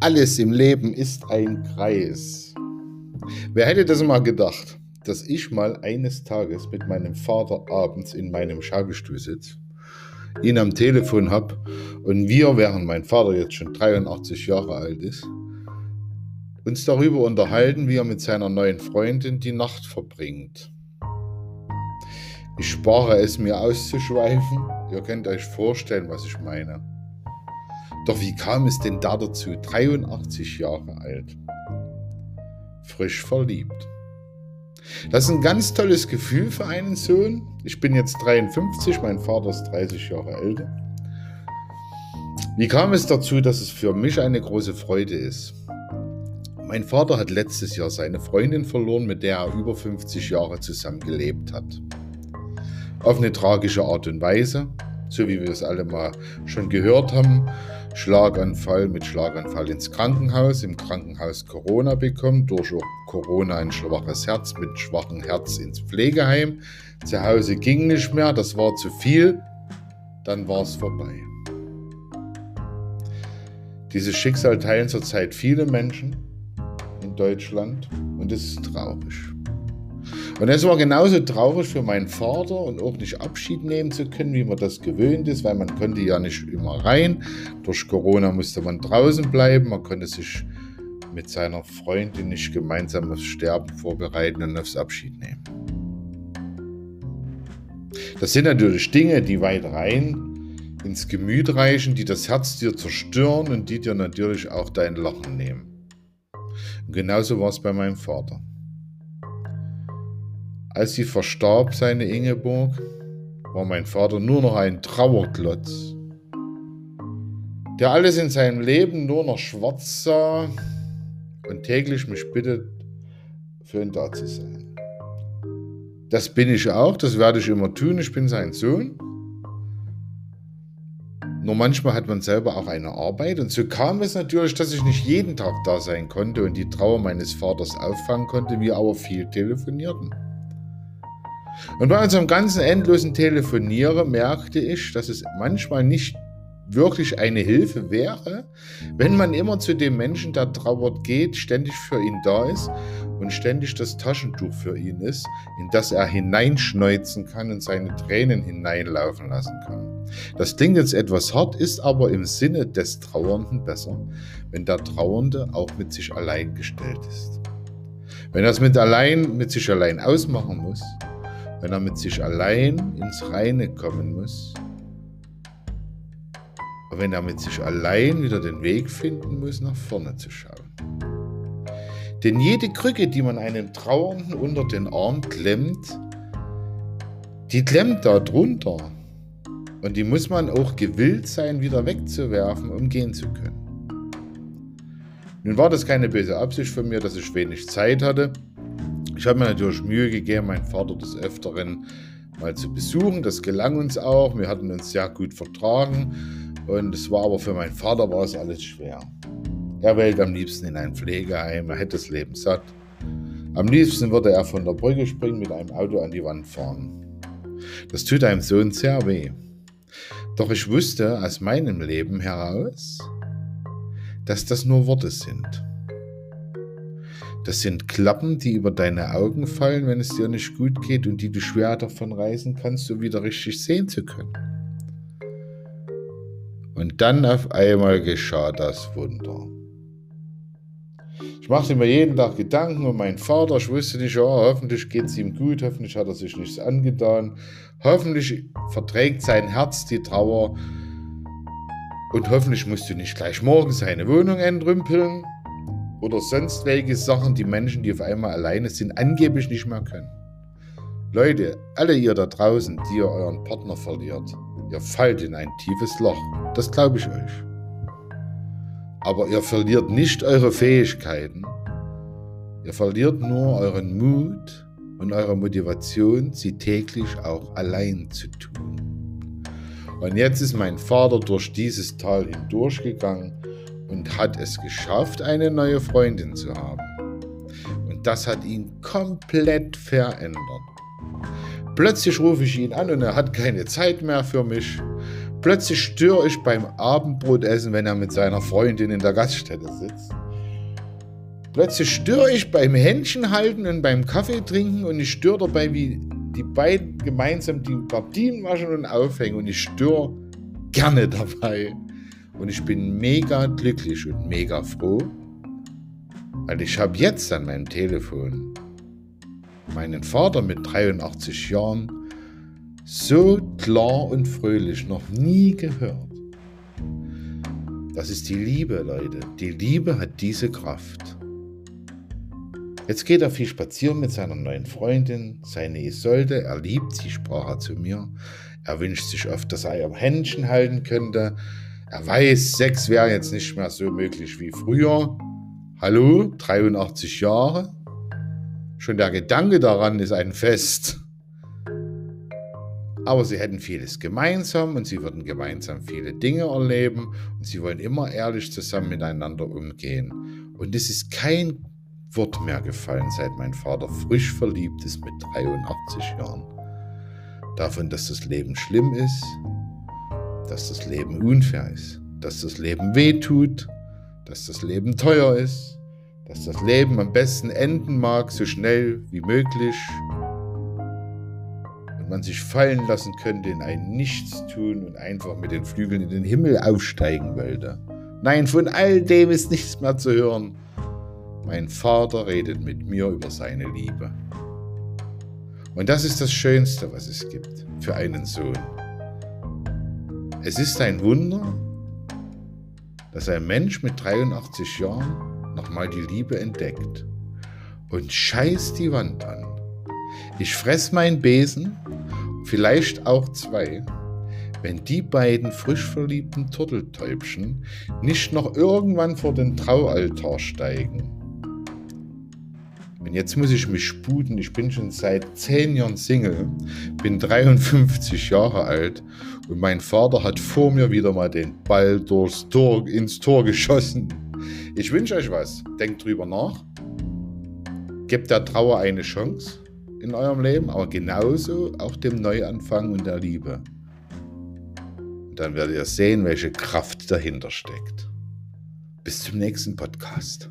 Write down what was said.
Alles im Leben ist ein Kreis. Wer hätte das mal gedacht, dass ich mal eines Tages mit meinem Vater abends in meinem Schaukelstuhl sitze, ihn am Telefon habe und wir, während mein Vater jetzt schon 83 Jahre alt ist, uns darüber unterhalten, wie er mit seiner neuen Freundin die Nacht verbringt. Ich spare es mir auszuschweifen. Ihr könnt euch vorstellen, was ich meine. Doch wie kam es denn da dazu? 83 Jahre alt. Frisch verliebt. Das ist ein ganz tolles Gefühl für einen Sohn. Ich bin jetzt 53, mein Vater ist 30 Jahre älter. Wie kam es dazu, dass es für mich eine große Freude ist? Mein Vater hat letztes Jahr seine Freundin verloren, mit der er über 50 Jahre zusammen gelebt hat. Auf eine tragische Art und Weise, so wie wir es alle mal schon gehört haben, Schlaganfall mit Schlaganfall ins Krankenhaus, im Krankenhaus Corona bekommen, durch Corona ein schwaches Herz mit schwachem Herz ins Pflegeheim. Zu Hause ging nicht mehr, das war zu viel, dann war es vorbei. Dieses Schicksal teilen zurzeit viele Menschen in Deutschland und es ist traurig. Und es war genauso traurig für meinen Vater und auch nicht Abschied nehmen zu können, wie man das gewöhnt ist, weil man konnte ja nicht immer rein. Durch Corona musste man draußen bleiben, man konnte sich mit seiner Freundin nicht gemeinsam aufs Sterben vorbereiten und aufs Abschied nehmen. Das sind natürlich Dinge, die weit rein ins Gemüt reichen, die das Herz dir zerstören und die dir natürlich auch dein Lachen nehmen. Und genauso war es bei meinem Vater. Als sie verstarb, seine Ingeborg, war mein Vater nur noch ein Trauerklotz, der alles in seinem Leben nur noch schwarz sah und täglich mich bittet, für ihn da zu sein. Das bin ich auch, das werde ich immer tun, ich bin sein Sohn. Nur manchmal hat man selber auch eine Arbeit und so kam es natürlich, dass ich nicht jeden Tag da sein konnte und die Trauer meines Vaters auffangen konnte, wir aber viel telefonierten. Und bei unserem ganzen endlosen Telefonieren merkte ich, dass es manchmal nicht wirklich eine Hilfe wäre, wenn man immer zu dem Menschen, der trauert, geht, ständig für ihn da ist und ständig das Taschentuch für ihn ist, in das er hineinschneuzen kann und seine Tränen hineinlaufen lassen kann. Das klingt jetzt etwas hart, ist aber im Sinne des Trauernden besser, wenn der Trauernde auch mit sich allein gestellt ist. Wenn er es mit allein, mit sich allein ausmachen muss, wenn er mit sich allein ins Reine kommen muss, und wenn er mit sich allein wieder den Weg finden muss, nach vorne zu schauen. Denn jede Krücke, die man einem Trauernden unter den Arm klemmt, die klemmt da drunter. Und die muss man auch gewillt sein, wieder wegzuwerfen, um gehen zu können. Nun war das keine böse Absicht von mir, dass ich wenig Zeit hatte. Ich habe mir natürlich Mühe gegeben, meinen Vater des Öfteren mal zu besuchen. Das gelang uns auch. Wir hatten uns sehr gut vertragen. Und es war aber für meinen Vater war es alles schwer. Er wählt am liebsten in ein Pflegeheim, er hätte das Leben satt. Am liebsten würde er von der Brücke springen, mit einem Auto an die Wand fahren. Das tut einem Sohn sehr weh. Doch ich wusste aus meinem Leben heraus, dass das nur Worte sind. Das sind Klappen, die über deine Augen fallen, wenn es dir nicht gut geht und die du schwer davon reißen kannst, um wieder richtig sehen zu können. Und dann auf einmal geschah das Wunder. Ich machte mir jeden Tag Gedanken um meinen Vater. Ich wusste nicht, oh, hoffentlich geht es ihm gut, hoffentlich hat er sich nichts angetan, hoffentlich verträgt sein Herz die Trauer und hoffentlich musst du nicht gleich morgen seine Wohnung entrümpeln oder sonst welche Sachen, die Menschen, die auf einmal alleine sind, angeblich nicht mehr können. Leute, alle ihr da draußen, die ihr euren Partner verliert, ihr fallt in ein tiefes Loch. Das glaube ich euch. Aber ihr verliert nicht eure Fähigkeiten. Ihr verliert nur euren Mut und eure Motivation, sie täglich auch allein zu tun. Und jetzt ist mein Vater durch dieses Tal hindurchgegangen und hat es geschafft, eine neue Freundin zu haben. Und das hat ihn komplett verändert. Plötzlich rufe ich ihn an und er hat keine Zeit mehr für mich. plötzlich störe ich beim Abendbrotessen, wenn er mit seiner Freundin in der Gaststätte sitzt. Plötzlich störe ich beim Händchenhalten und beim Kaffee trinken und ich störe dabei, wie die beiden gemeinsam die Gardinen waschen und aufhängen und ich störe gerne dabei. Und ich bin mega glücklich und mega froh, weil ich habe jetzt an meinem Telefon meinen Vater mit 83 Jahren so klar und fröhlich noch nie gehört. Das ist die Liebe, Leute. Die Liebe hat diese Kraft. Jetzt geht er viel spazieren mit seiner neuen Freundin, seine Isolde. Er liebt sie, sprach er zu mir. Er wünscht sich oft, dass er ihr Händchen halten könnte. Er weiß, Sex wäre jetzt nicht mehr so möglich wie früher. Hallo, 83 Jahre. Schon der Gedanke daran ist ein Fest. Aber sie hätten vieles gemeinsam und sie würden gemeinsam viele Dinge erleben und sie wollen immer ehrlich zusammen miteinander umgehen. Und es ist kein Wort mehr gefallen, seit mein Vater frisch verliebt ist mit 83 Jahren. Davon, dass das Leben schlimm ist, dass das Leben unfair ist, dass das Leben wehtut, dass das Leben teuer ist, dass das Leben am besten enden mag, so schnell wie möglich und man sich fallen lassen könnte in ein Nichtstun und einfach mit den Flügeln in den Himmel aufsteigen wollte. Nein, von all dem ist nichts mehr zu hören. Mein Vater redet mit mir über seine Liebe. Und das ist das Schönste, was es gibt für einen Sohn. Es ist ein Wunder, dass ein Mensch mit 83 Jahren nochmal die Liebe entdeckt und scheißt die Wand an. Ich fress meinen Besen, vielleicht auch zwei, wenn die beiden frisch verliebten Turteltäubchen nicht noch irgendwann vor den Traualtar steigen und jetzt muss ich mich sputen. Ich bin schon seit zehn Jahren Single, bin 53 Jahre alt und mein Vater hat vor mir wieder mal den Ball durchs Tor, ins Tor geschossen. Ich wünsche euch was. Denkt drüber nach. Gebt der Trauer eine Chance in eurem Leben, aber genauso auch dem Neuanfang und der Liebe. Und dann werdet ihr sehen, welche Kraft dahinter steckt. Bis zum nächsten Podcast.